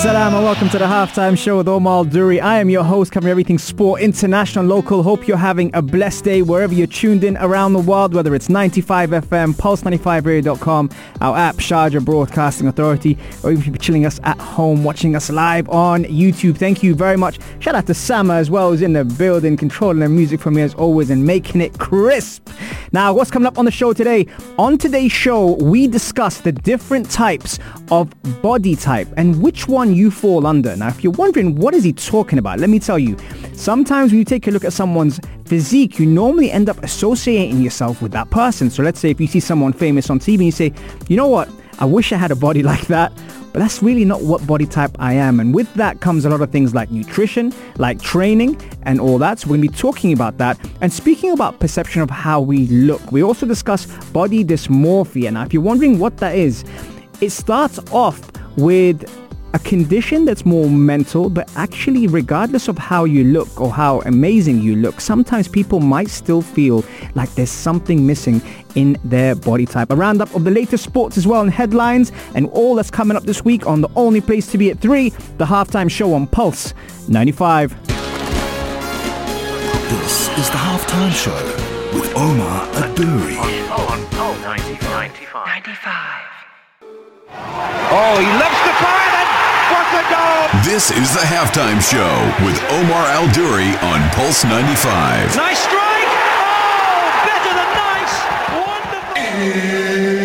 Salam and welcome to the halftime show with Omar Duri. I am your host covering everything sport, international, local. Hope you're having a blessed day wherever you're tuned in around the world, whether it's 95 FM, pulse95radio.com, our app, Sharjah Broadcasting Authority, or even if you're chilling us at home, watching us live on YouTube. Thank you very much. Shout out to Sama as well, who's in the building, controlling the music for me as always and making it crisp. Now, what's coming up on the show today? On today's show, we discuss the different types of body type and which one you fall under. Now, if you're wondering what is he talking about, let me tell you. Sometimes when you take a look at someone's physique, you normally end up associating yourself with that person. So let's say if you see someone famous on TV and you say, you know what, I wish I had a body like that. But that's really not what body type I am. And with that comes a lot of things like nutrition, like training and all that. So we're going to be talking about that. And speaking about perception of how we look, we also discuss body dysmorphia. Now, if you're wondering what that is, it starts off with a condition that's more mental, but actually regardless of how you look or how amazing you look, sometimes people might still feel like there's something missing in their body type. A roundup of the latest sports as well and headlines and all that's coming up this week on the only place to be at 3, the halftime show on Pulse 95. This is the Halftime Show with Omar Aduri. On Pulse 95. Oh, he loves to fire This is the halftime show with Omar Al Duri on Pulse 95. Nice strike! Oh, better than nice! Wonderful!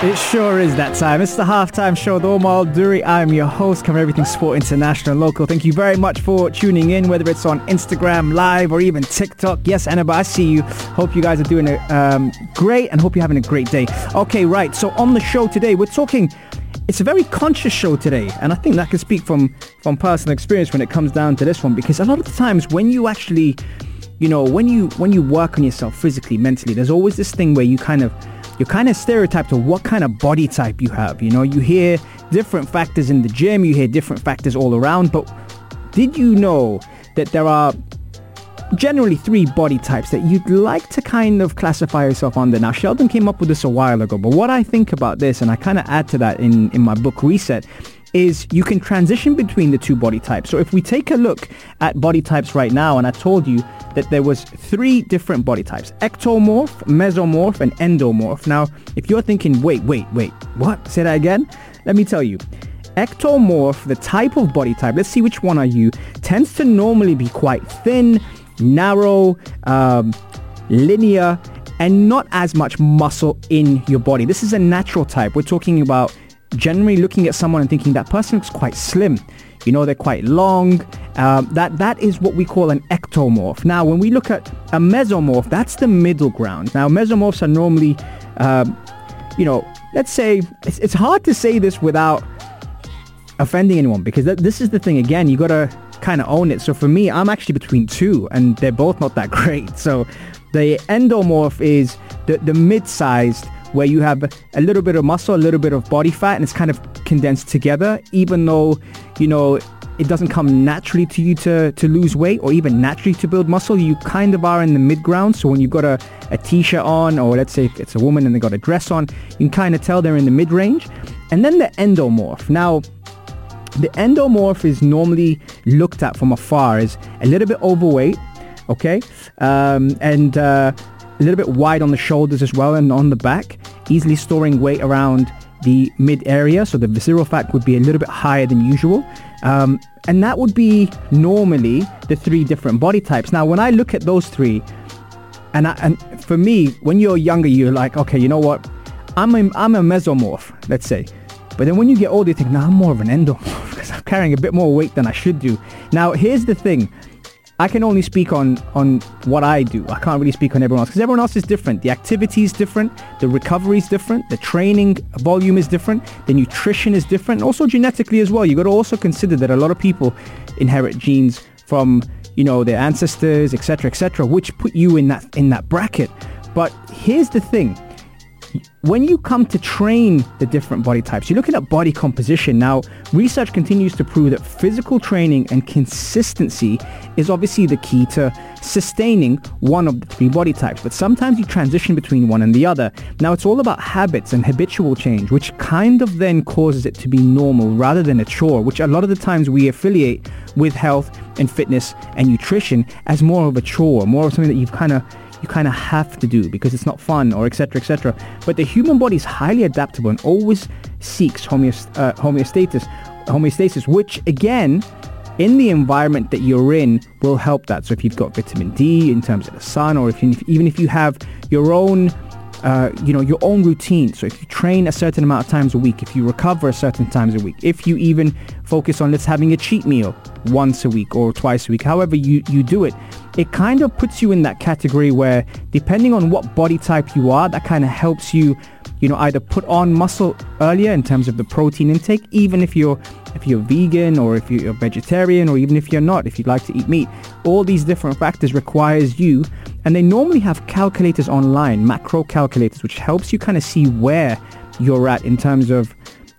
It sure is that time. It's the halftime show with Omar Duri. I'm your host, covering everything sport, international, local. Thank you very much for tuning in, whether it's on Instagram Live or even TikTok. Yes, Annabelle, I see you. Hope you guys are doing it um, great and hope you're having a great day. Okay, right. So on the show today, we're talking it's a very conscious show today and i think that can speak from from personal experience when it comes down to this one because a lot of the times when you actually you know when you when you work on yourself physically mentally there's always this thing where you kind of you're kind of stereotyped to what kind of body type you have you know you hear different factors in the gym you hear different factors all around but did you know that there are generally three body types that you'd like to kind of classify yourself under. Now, Sheldon came up with this a while ago, but what I think about this, and I kind of add to that in, in my book Reset, is you can transition between the two body types. So if we take a look at body types right now, and I told you that there was three different body types, ectomorph, mesomorph, and endomorph. Now, if you're thinking, wait, wait, wait, what? Say that again? Let me tell you. Ectomorph, the type of body type, let's see which one are you, tends to normally be quite thin, narrow, um, linear, and not as much muscle in your body. This is a natural type. We're talking about generally looking at someone and thinking that person looks quite slim. You know, they're quite long. Um, that that is what we call an ectomorph. Now, when we look at a mesomorph, that's the middle ground. Now, mesomorphs are normally, um, you know, let's say it's, it's hard to say this without offending anyone because th- this is the thing. Again, you gotta kind of own it. So for me, I'm actually between two, and they're both not that great. So the endomorph is the the mid-sized where you have a little bit of muscle, a little bit of body fat, and it's kind of condensed together, even though, you know, it doesn't come naturally to you to, to lose weight or even naturally to build muscle. You kind of are in the mid-ground. So when you've got a, a t-shirt on, or let's say it's a woman and they've got a dress on, you can kind of tell they're in the mid-range. And then the endomorph. Now, the endomorph is normally looked at from afar as a little bit overweight, okay, um, and uh, a little bit wide on the shoulders as well and on the back, easily storing weight around the mid area, so the visceral fat would be a little bit higher than usual. Um, and that would be normally the three different body types. Now, when I look at those three, and, I, and for me, when you're younger, you're like, okay, you know what? I'm a, I'm a mesomorph, let's say. But then when you get older, you think, no, I'm more of an endomorph because I'm carrying a bit more weight than I should do. Now, here's the thing. I can only speak on on what I do. I can't really speak on everyone else because everyone else is different. The activity is different, the recovery is different, the training volume is different, the nutrition is different, also genetically as well. You've got to also consider that a lot of people inherit genes from you know their ancestors, etc., etc., which put you in that in that bracket. But here's the thing when you come to train the different body types, you're looking at body composition. Now, research continues to prove that physical training and consistency is obviously the key to sustaining one of the three body types, but sometimes you transition between one and the other. Now, it's all about habits and habitual change, which kind of then causes it to be normal rather than a chore, which a lot of the times we affiliate with health and fitness and nutrition as more of a chore, more of something that you've kind of you kind of have to do because it's not fun or etc etc but the human body is highly adaptable and always seeks uh, homeostasis homeostasis which again in the environment that you're in will help that so if you've got vitamin D in terms of the sun or if you, even if you have your own uh, you know, your own routine. So if you train a certain amount of times a week, if you recover a certain times a week, if you even focus on let's having a cheat meal once a week or twice a week, however you, you do it, it kind of puts you in that category where depending on what body type you are, that kind of helps you, you know, either put on muscle earlier in terms of the protein intake, even if you're if you're vegan or if you're vegetarian or even if you're not, if you'd like to eat meat. All these different factors requires you and they normally have calculators online, macro calculators, which helps you kind of see where you're at in terms of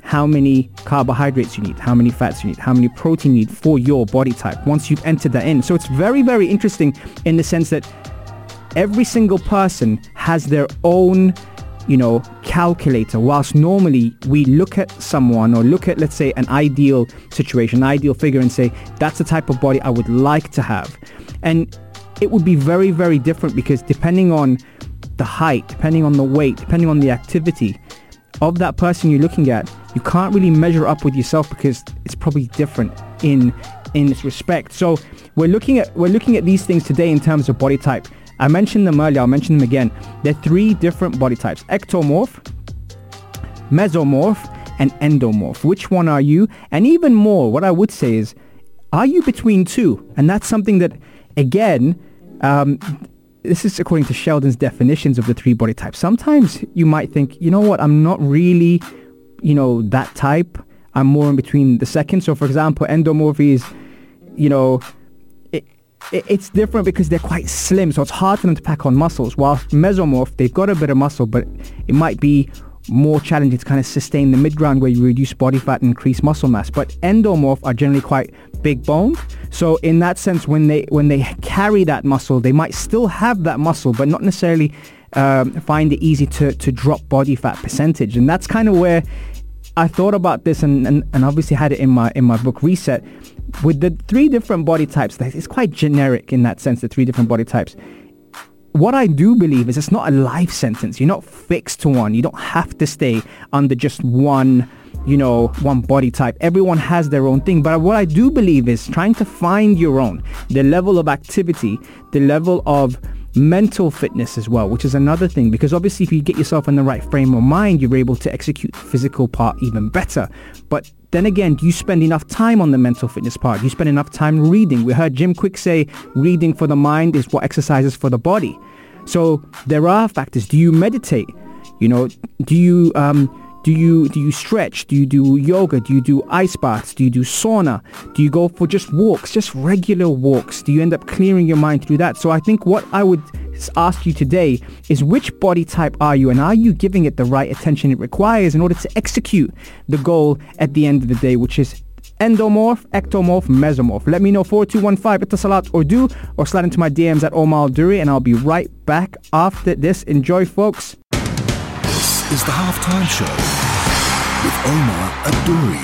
how many carbohydrates you need, how many fats you need, how many protein you need for your body type once you've entered that in. So it's very, very interesting in the sense that every single person has their own you know, calculator. Whilst normally we look at someone or look at, let's say, an ideal situation, an ideal figure and say, that's the type of body I would like to have. And it would be very, very different because depending on the height, depending on the weight, depending on the activity of that person you're looking at, you can't really measure up with yourself because it's probably different in in this respect. So we're looking at we're looking at these things today in terms of body type. I mentioned them earlier, I'll mention them again. There are three different body types. Ectomorph, mesomorph, and endomorph. Which one are you? And even more, what I would say is, are you between two? And that's something that, again, um, this is according to Sheldon's definitions of the three body types. Sometimes you might think, you know what, I'm not really, you know, that type. I'm more in between the second. So for example, endomorph is, you know, it it's different because they're quite slim, so it's hard for them to pack on muscles. While mesomorph, they've got a bit of muscle, but it might be more challenging to kind of sustain the mid-ground where you reduce body fat and increase muscle mass. But endomorph are generally quite big boned. So in that sense, when they when they carry that muscle, they might still have that muscle, but not necessarily um, find it easy to, to drop body fat percentage. And that's kind of where I thought about this and, and, and obviously had it in my in my book Reset with the three different body types, it's quite generic in that sense, the three different body types. What I do believe is it's not a life sentence. You're not fixed to one. You don't have to stay under just one, you know, one body type. Everyone has their own thing. But what I do believe is trying to find your own, the level of activity, the level of mental fitness as well, which is another thing because obviously if you get yourself in the right frame of mind, you're able to execute the physical part even better. But then again, do you spend enough time on the mental fitness part? Do you spend enough time reading? We heard Jim Kwik say reading for the mind is what exercises for the body. So there are factors. Do you meditate? You know, do you um, do you do you stretch? Do you do yoga? Do you do ice baths? Do you do sauna? Do you go for just walks, just regular walks? Do you end up clearing your mind through that? So I think what I would ask you today is which body type are you and are you giving it the right attention it requires in order to execute the goal at the end of the day, which is endomorph, ectomorph, mesomorph. Let me know 4215 Etisalat or do or slide into my DMs at Omar Duri and I'll be right back after this. Enjoy folks is the halftime show with Omar Adouri.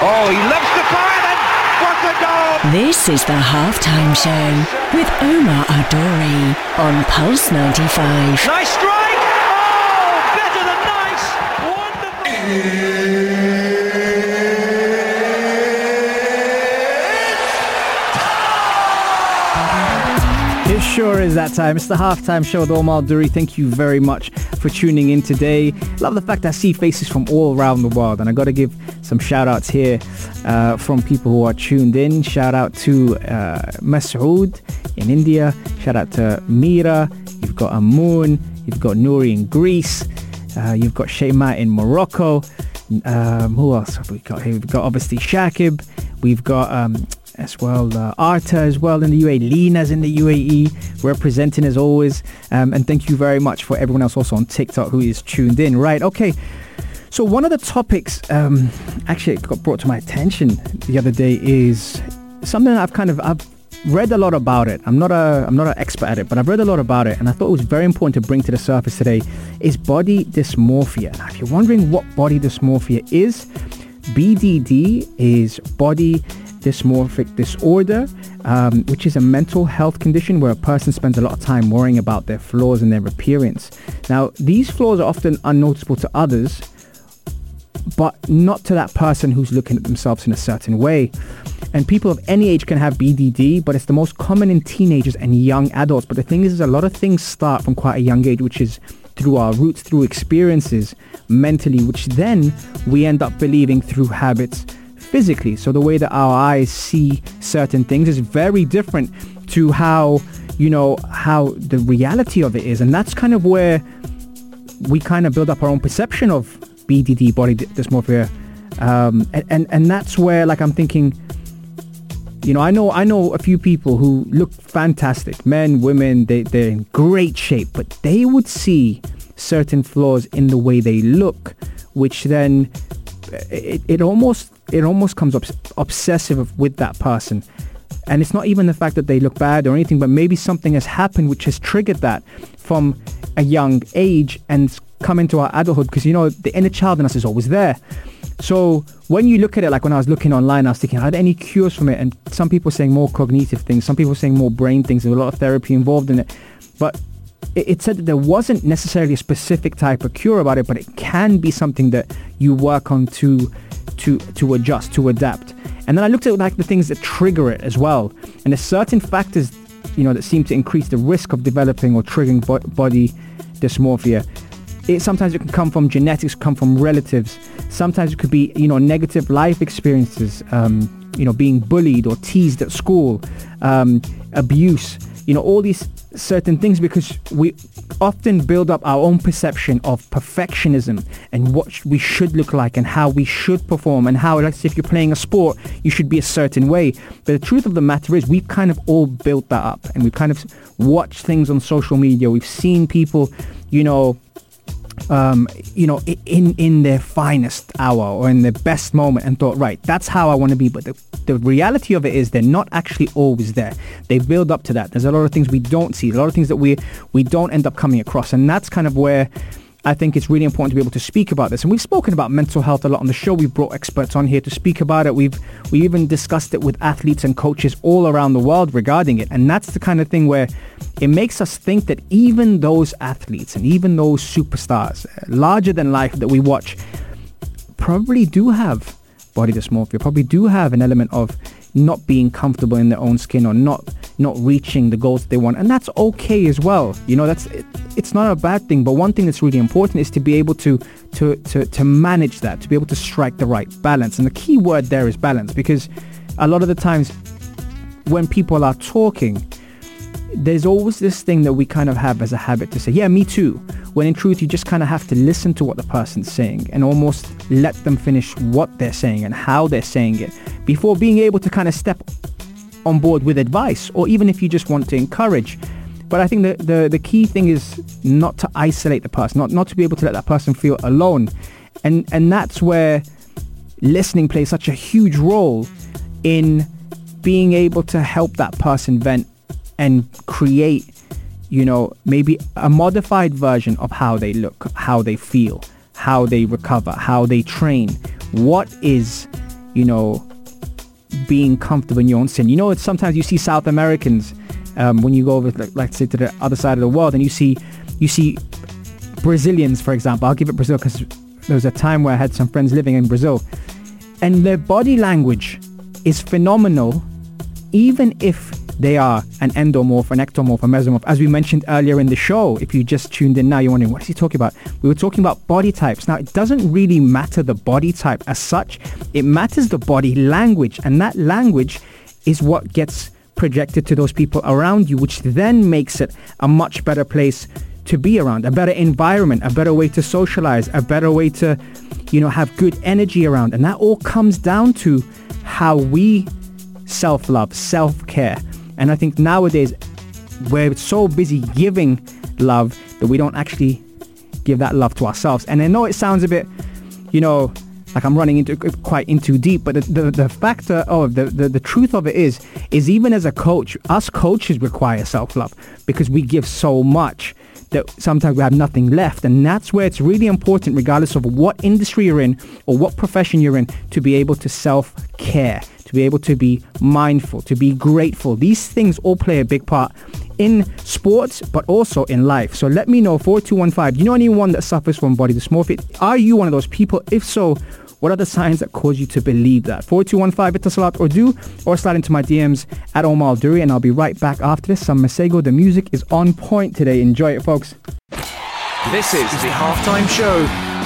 Oh, he loves the fire and what a goal! This is the halftime show with Omar Adouri on Pulse 95. Nice strike! Oh, better than nice! Wonderful! Sure is that time. It's the halftime show with Omar Duri. Thank you very much for tuning in today. Love the fact I see faces from all around the world, and I got to give some shout outs here uh, from people who are tuned in. Shout out to uh, Masood in India. Shout out to Mira. You've got Amun. You've got Nuri in Greece. Uh, you've got Shema in Morocco. Um, who else have we got here? We've got obviously Shakib. We've got um, as well. Uh, Arta as well in the UAE. Lina's in the UAE, representing as always. Um, and thank you very much for everyone else also on TikTok who is tuned in. Right, okay. So one of the topics um, actually got brought to my attention the other day is something I've kind of I've read a lot about it. I'm not a I'm not an expert at it, but I've read a lot about it, and I thought it was very important to bring to the surface today. Is body dysmorphia? Now, if you're wondering what body dysmorphia is, BDD is body dysmorphic disorder, um, which is a mental health condition where a person spends a lot of time worrying about their flaws and their appearance. Now, these flaws are often unnoticeable to others, but not to that person who's looking at themselves in a certain way. And people of any age can have BDD, but it's the most common in teenagers and young adults. But the thing is, is a lot of things start from quite a young age, which is through our roots, through experiences mentally, which then we end up believing through habits physically. So the way that our eyes see certain things is very different to how, you know, how the reality of it is. And that's kind of where we kind of build up our own perception of BDD, body dysmorphia. Um, and, and, and that's where like I'm thinking, you know, I know I know a few people who look fantastic, men, women, they, they're in great shape, but they would see certain flaws in the way they look, which then it, it almost it almost comes up obsessive with that person. And it's not even the fact that they look bad or anything, but maybe something has happened which has triggered that from a young age and come into our adulthood because you know the inner child in us is always there. So when you look at it, like when I was looking online, I was thinking, are there any cures from it? And some people saying more cognitive things, some people saying more brain things. and a lot of therapy involved in it. But it, said that there wasn't necessarily a specific type of cure about it, but it can be something that you work on to to to adjust, to adapt. And then I looked at like the things that trigger it as well. And there's certain factors, you know, that seem to increase the risk of developing or triggering bo- body dysmorphia. It, sometimes it can come from genetics, come from relatives. Sometimes it could be, you know, negative life experiences, um, you know, being bullied or teased at school, um, abuse, you know, all these certain things because we often build up our own perception of perfectionism and what we should look like and how we should perform and how, like, if you're playing a sport, you should be a certain way. But the truth of the matter is we've kind of all built that up and we've kind of watched things on social media. We've seen people, you know, um, you know, in in their finest hour or in their best moment, and thought, right, that's how I want to be. But the, the reality of it is, they're not actually always there. They build up to that. There's a lot of things we don't see, a lot of things that we we don't end up coming across, and that's kind of where I think it's really important to be able to speak about this. And we've spoken about mental health a lot on the show. We've brought experts on here to speak about it. We've we even discussed it with athletes and coaches all around the world regarding it. And that's the kind of thing where it makes us think that even those athletes and even those superstars, uh, larger than life that we watch, probably do have body dysmorphia, probably do have an element of not being comfortable in their own skin or not not reaching the goals they want. And that's okay as well. You know that's it, it's not a bad thing but one thing that's really important is to be able to to to to manage that to be able to strike the right balance. And the key word there is balance because a lot of the times when people are talking there's always this thing that we kind of have as a habit to say, yeah, me too. When in truth, you just kind of have to listen to what the person's saying and almost let them finish what they're saying and how they're saying it before being able to kind of step on board with advice or even if you just want to encourage. But I think the, the, the key thing is not to isolate the person, not, not to be able to let that person feel alone. And, and that's where listening plays such a huge role in being able to help that person vent and create, you know, maybe a modified version of how they look, how they feel, how they recover, how they train. What is, you know, being comfortable in your own skin. You know, it's sometimes you see South Americans um, when you go over, like, like say, to the other side of the world, and you see, you see Brazilians, for example. I'll give it Brazil because there was a time where I had some friends living in Brazil, and their body language is phenomenal, even if they are an endomorph, an ectomorph, a mesomorph. As we mentioned earlier in the show, if you just tuned in now, you're wondering, what is he talking about? We were talking about body types. Now, it doesn't really matter the body type as such. It matters the body language. And that language is what gets projected to those people around you, which then makes it a much better place to be around, a better environment, a better way to socialize, a better way to, you know, have good energy around. And that all comes down to how we self-love, self-care. And I think nowadays we're so busy giving love that we don't actually give that love to ourselves. And I know it sounds a bit, you know, like I'm running into quite into deep, but the, the, the factor of the, the, the truth of it is, is even as a coach, us coaches require self-love because we give so much that sometimes we have nothing left. And that's where it's really important, regardless of what industry you're in or what profession you're in, to be able to self-care to be able to be mindful, to be grateful. These things all play a big part in sports, but also in life. So let me know, 4215, do you know anyone that suffers from body dysmorphia? Are you one of those people? If so, what are the signs that cause you to believe that? 4215 Etisalat or do, or slide into my DMs at Omar Duri, and I'll be right back after this. Some Masego, the music is on point today. Enjoy it, folks. This is the halftime show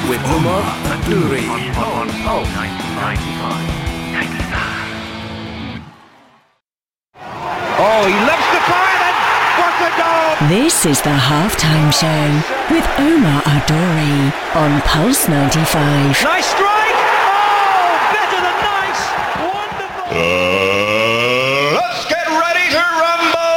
with Omar Duri on, on, 95. Oh, he loves the fire and what a goal! This is the halftime show with Omar Adori on Pulse 95. Nice strike! Oh, better than nice! Wonderful! Uh, let's get ready to rumble!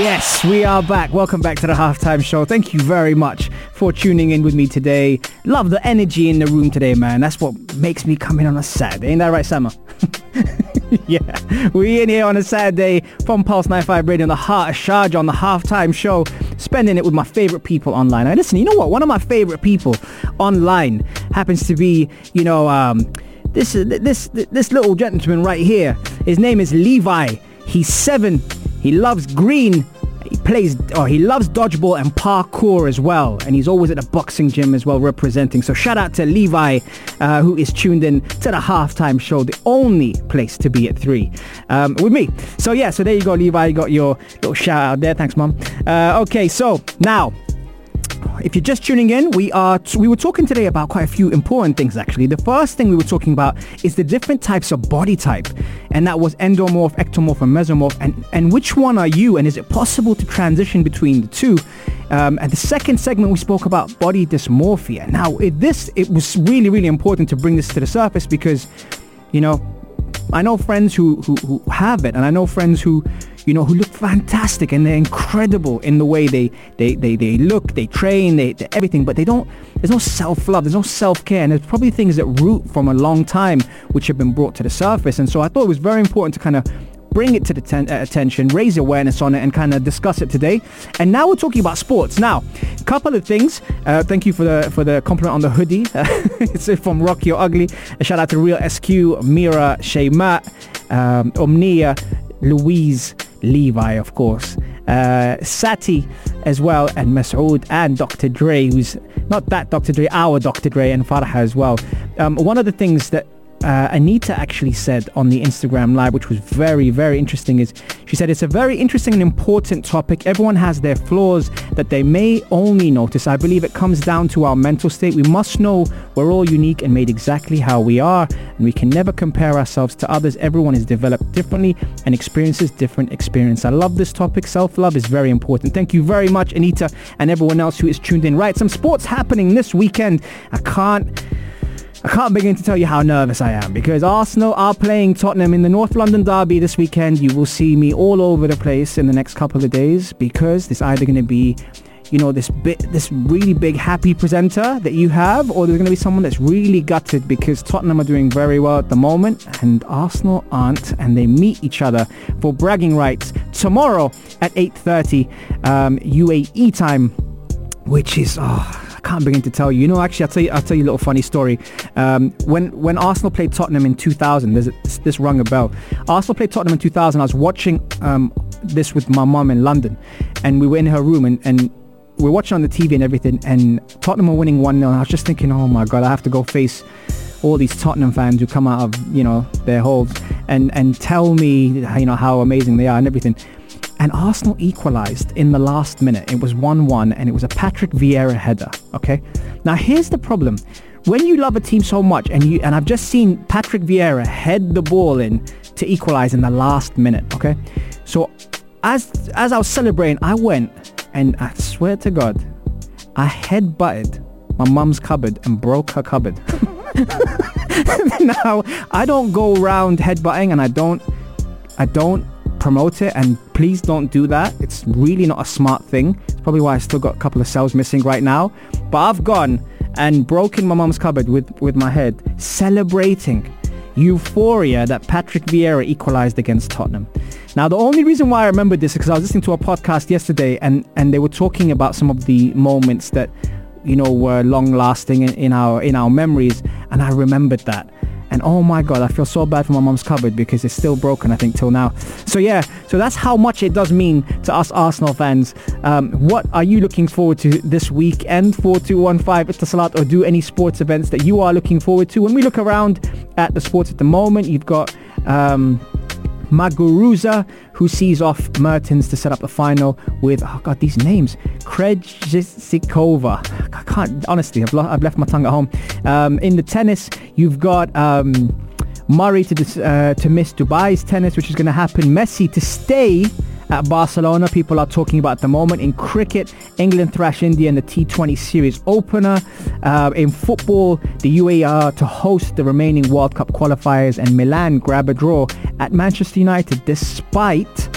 Yes, we are back. Welcome back to the halftime show. Thank you very much for tuning in with me today. Love the energy in the room today, man. That's what makes me come in on a Saturday. Ain't that right, Sama? yeah, we in here on a Saturday from Pulse 95 Radio the heart of Sharjah on the halftime show, spending it with my favorite people online. Now, listen, you know what? One of my favorite people online happens to be, you know, um, this this this little gentleman right here. His name is Levi. He's seven. He loves green he plays, or he loves dodgeball and parkour as well. And he's always at the boxing gym as well representing. So shout out to Levi, uh, who is tuned in to the halftime show, the only place to be at three um, with me. So yeah, so there you go, Levi. You got your little shout out there. Thanks, mom. Uh, okay, so now if you're just tuning in, we are t- we were talking today about quite a few important things actually. The first thing we were talking about is the different types of body type, and that was endomorph, ectomorph, and mesomorph, and and which one are you, and is it possible to transition between the two? Um, and the second segment we spoke about body dysmorphia. Now, it, this it was really really important to bring this to the surface because, you know, I know friends who, who, who have it, and I know friends who you know, who look fantastic and they're incredible in the way they, they, they, they look, they train, they, they everything, but they don't, there's no self-love, there's no self-care, and there's probably things that root from a long time which have been brought to the surface. And so I thought it was very important to kind of bring it to the ten- uh, attention, raise awareness on it, and kind of discuss it today. And now we're talking about sports. Now, a couple of things. Uh, thank you for the for the compliment on the hoodie. it's from Rocky or Ugly. A shout out to Real SQ, Mira, Shaymat, um, Omnia, Louise, Levi, of course, uh, Sati as well, and Masoud and Dr. Dre, who's not that Dr. Dre, our Dr. Dre and Farha as well. Um, one of the things that uh, Anita actually said on the Instagram live, which was very, very interesting, is she said it's a very interesting and important topic. Everyone has their flaws that they may only notice. I believe it comes down to our mental state. We must know we're all unique and made exactly how we are, and we can never compare ourselves to others. Everyone is developed differently and experiences different experience. I love this topic. Self-love is very important. Thank you very much, Anita, and everyone else who is tuned in. Right, some sports happening this weekend. I can't I can't begin to tell you how nervous I am because Arsenal are playing Tottenham in the North London derby this weekend. You will see me all over the place in the next couple of days because there's either going to be you know this bit this really big happy presenter that you have or there's going to be someone that's really gutted because Tottenham are doing very well at the moment and Arsenal aren't and they meet each other for bragging rights tomorrow at 8.30 um, UAE time which is oh can't begin to tell you. You know, actually, I'll tell you, I'll tell you a little funny story. Um, when when Arsenal played Tottenham in 2000, there's a, this rung a bell. Arsenal played Tottenham in 2000. I was watching um, this with my mum in London, and we were in her room, and, and we are watching on the TV and everything, and Tottenham were winning 1-0. I was just thinking, oh my God, I have to go face all these Tottenham fans who come out of, you know, their holes. and and tell me you know how amazing they are and everything. And Arsenal equalised in the last minute. It was 1-1 and it was a Patrick Vieira header. Okay. Now here's the problem. When you love a team so much and you and I've just seen Patrick Vieira head the ball in to equalise in the last minute. Okay. So as as I was celebrating, I went and I swear to God, I head butted my mum's cupboard and broke her cupboard. now I don't go around headbutting and I don't I don't promote it and please don't do that. It's really not a smart thing. It's probably why I still got a couple of cells missing right now. But I've gone and broken my mum's cupboard with, with my head, celebrating euphoria that Patrick Vieira equalized against Tottenham. Now, the only reason why I remember this is because I was listening to a podcast yesterday and, and they were talking about some of the moments that you know, were long lasting in, in our in our memories. And I remembered that. And oh my God, I feel so bad for my mom's cupboard because it's still broken, I think, till now. So yeah, so that's how much it does mean to us Arsenal fans. Um, what are you looking forward to this weekend? 4215 Etisalat or do any sports events that you are looking forward to? When we look around at the sports at the moment, you've got... Um, Muguruza, who sees off Mertens to set up the final with, oh God, these names. Krejcikova. I can't, honestly, I've, lo- I've left my tongue at home. Um, in the tennis, you've got... Um, Murray to, dis, uh, to miss Dubai's tennis, which is going to happen. Messi to stay at Barcelona. People are talking about at the moment. In cricket, England thrash India in the T20 series opener. Uh, in football, the UAE to host the remaining World Cup qualifiers and Milan grab a draw at Manchester United despite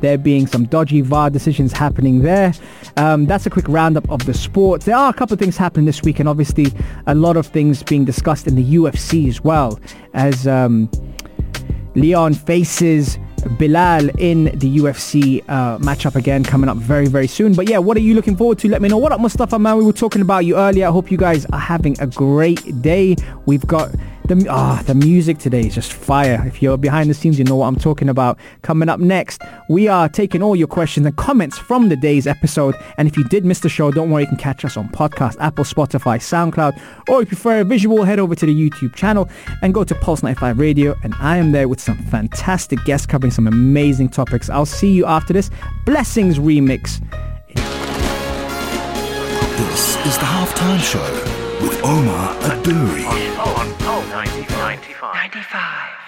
there being some dodgy VAR decisions happening there. Um, that's a quick roundup of the sports. There are a couple of things happening this week and obviously a lot of things being discussed in the UFC as well as um, Leon faces Belal in the UFC uh, matchup again coming up very, very soon. But yeah, what are you looking forward to? Let me know. What up, Mustafa, man? We were talking about you earlier. I hope you guys are having a great day. We've got the, ah, the music today is just fire. If you're behind the scenes, you know what I'm talking about. Coming up next, we are taking all your questions and comments from the day's episode. And if you did miss the show, don't worry, you can catch us on podcast, Apple, Spotify, SoundCloud, or if you prefer a visual, head over to the YouTube channel and go to Pulse 95 Radio. And I am there with some fantastic guests covering some amazing topics. I'll see you after this Blessings remix. This is the halftime show with Omar Adouri. On, on, 95. 95.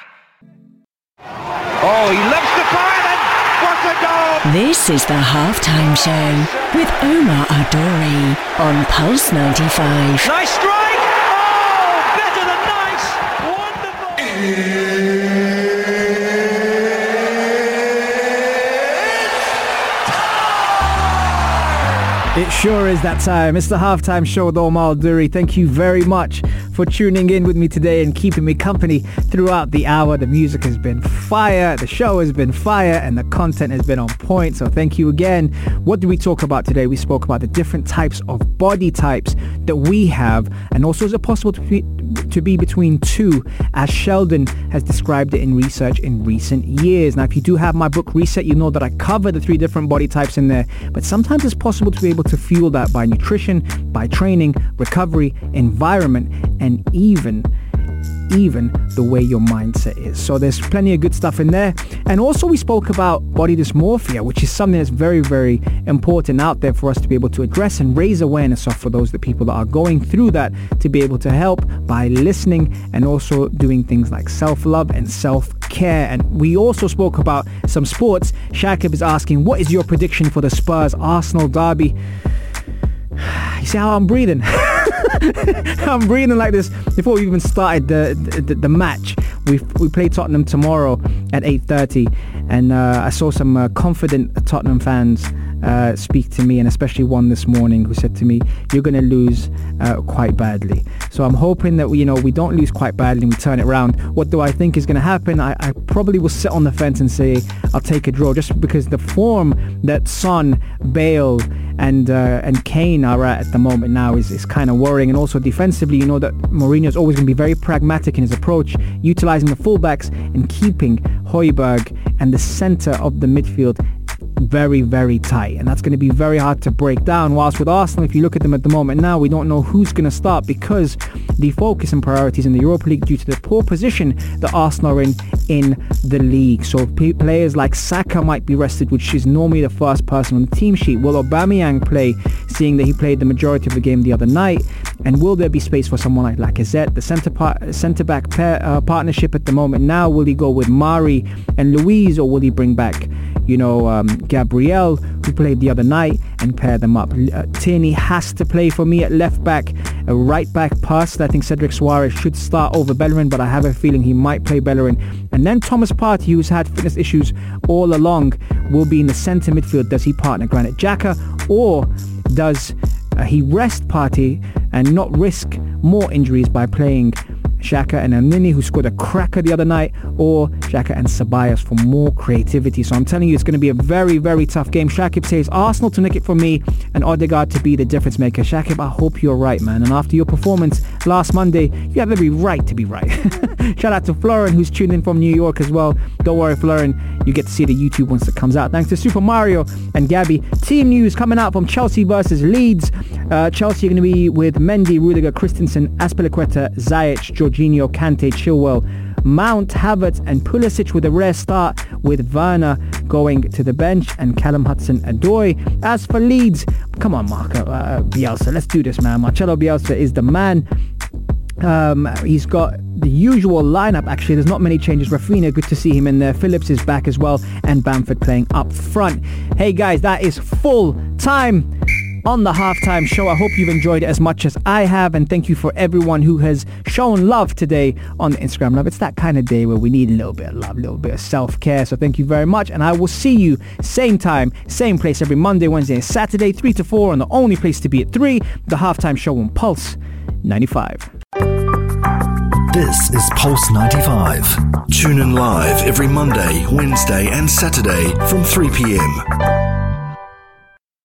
Oh, he loves the fire and what a goal! This is the halftime show with Omar Adori on Pulse 95. Nice strike! Oh, better than nice! Wonderful! It sure is that time. It's the halftime show with Omar Duri. Thank you very much for tuning in with me today and keeping me company throughout the hour. The music has been fire, the show has been fire, and the content has been on point. So thank you again. What did we talk about today? We spoke about the different types of body types that we have, and also is it possible to be, to be between two, as Sheldon has described it in research in recent years. Now, if you do have my book Reset, you know that I cover the three different body types in there, but sometimes it's possible to be able to fuel that by nutrition, by training, recovery, environment, and even even the way your mindset is. So there's plenty of good stuff in there. And also we spoke about body dysmorphia, which is something that's very, very important out there for us to be able to address and raise awareness of for those the people that are going through that to be able to help by listening and also doing things like self-love and self-care. And we also spoke about some sports. Shakib is asking, what is your prediction for the Spurs Arsenal derby? You see how I'm breathing? I'm breathing like this before we even started the the, the match. We we play Tottenham tomorrow at 8:30, and uh, I saw some uh, confident Tottenham fans uh, speak to me, and especially one this morning who said to me, "You're going to lose uh, quite badly." So I'm hoping that we, you know we don't lose quite badly and we turn it around. What do I think is going to happen? I, I probably will sit on the fence and say I'll take a draw, just because the form that Son, Bale, and uh, and Kane are at at the moment now is, is kind of worrying. And also defensively, you know that Mourinho is always going to be very pragmatic in his approach, utilizing the fullbacks and keeping Højbjerg and the center of the midfield very, very tight. And that's going to be very hard to break down. Whilst with Arsenal, if you look at them at the moment now, we don't know who's going to start because the focus and priorities in the Europa League due to the poor position that Arsenal are in in the league. So players like Saka might be rested, which is normally the first person on the team sheet. Will Aubameyang play, seeing that he played the majority of the game the other night? And will there be space for someone like Lacazette? The centre par- centre back pair, uh, partnership at the moment now. Will he go with Mari and Luiz, or will he bring back, you know, um, who played the other night, and pair them up? Uh, Tierney has to play for me at left back, a right back pass. I think Cedric Soares should start over Bellerin, but I have a feeling he might play Bellerin. And then Thomas Partey, who's had fitness issues all along, will be in the centre midfield. Does he partner Granit Xhaka, or does uh, he rest Partey and not risk more injuries by playing Xhaka and Elneny, who scored a cracker the other night, or Xhaka and Ceballos for more creativity. So I'm telling you, it's going to be a very, very tough game. Shakib says Arsenal to nick it from me and Odegaard to be the difference maker. Shakib, I hope you're right, man. And after your performance last Monday, you have every right to be right. Shout out to Florin, who's tuned in from New York as well. Don't worry, Florin, you get to see the YouTube once it comes out. Thanks to Super Mario and Gabby. Team news coming out from Chelsea versus Leeds. Uh, Chelsea are going to be with Mendy, Rudiger, Christensen, Azpilicueta, Ziyech, Jorginho, Kante, Chilwell, Mount, Havertz and Pulisic with a rare start with Werner going to the bench and Callum Hudson-Odoi. As for Leeds, come on Marco uh, Bielsa, let's do this man. Marcelo Bielsa is the man. Um, he's got the usual lineup actually. There's not many changes. Raphinha, good to see him in there. Phillips is back as well and Bamford playing up front. Hey guys, that is full time on the halftime show. I hope you've enjoyed it as much as I have and thank you for everyone who has shown love today on the Instagram Love. It's that kind of day where we need a little bit of love, a little bit of self-care. So thank you very much and I will see you same time, same place every Monday, Wednesday and Saturday, 3 to 4 and the only place to be at 3, the halftime show on Pulse 95. This is Pulse 95. Tune in live every Monday, Wednesday and Saturday from 3 p.m.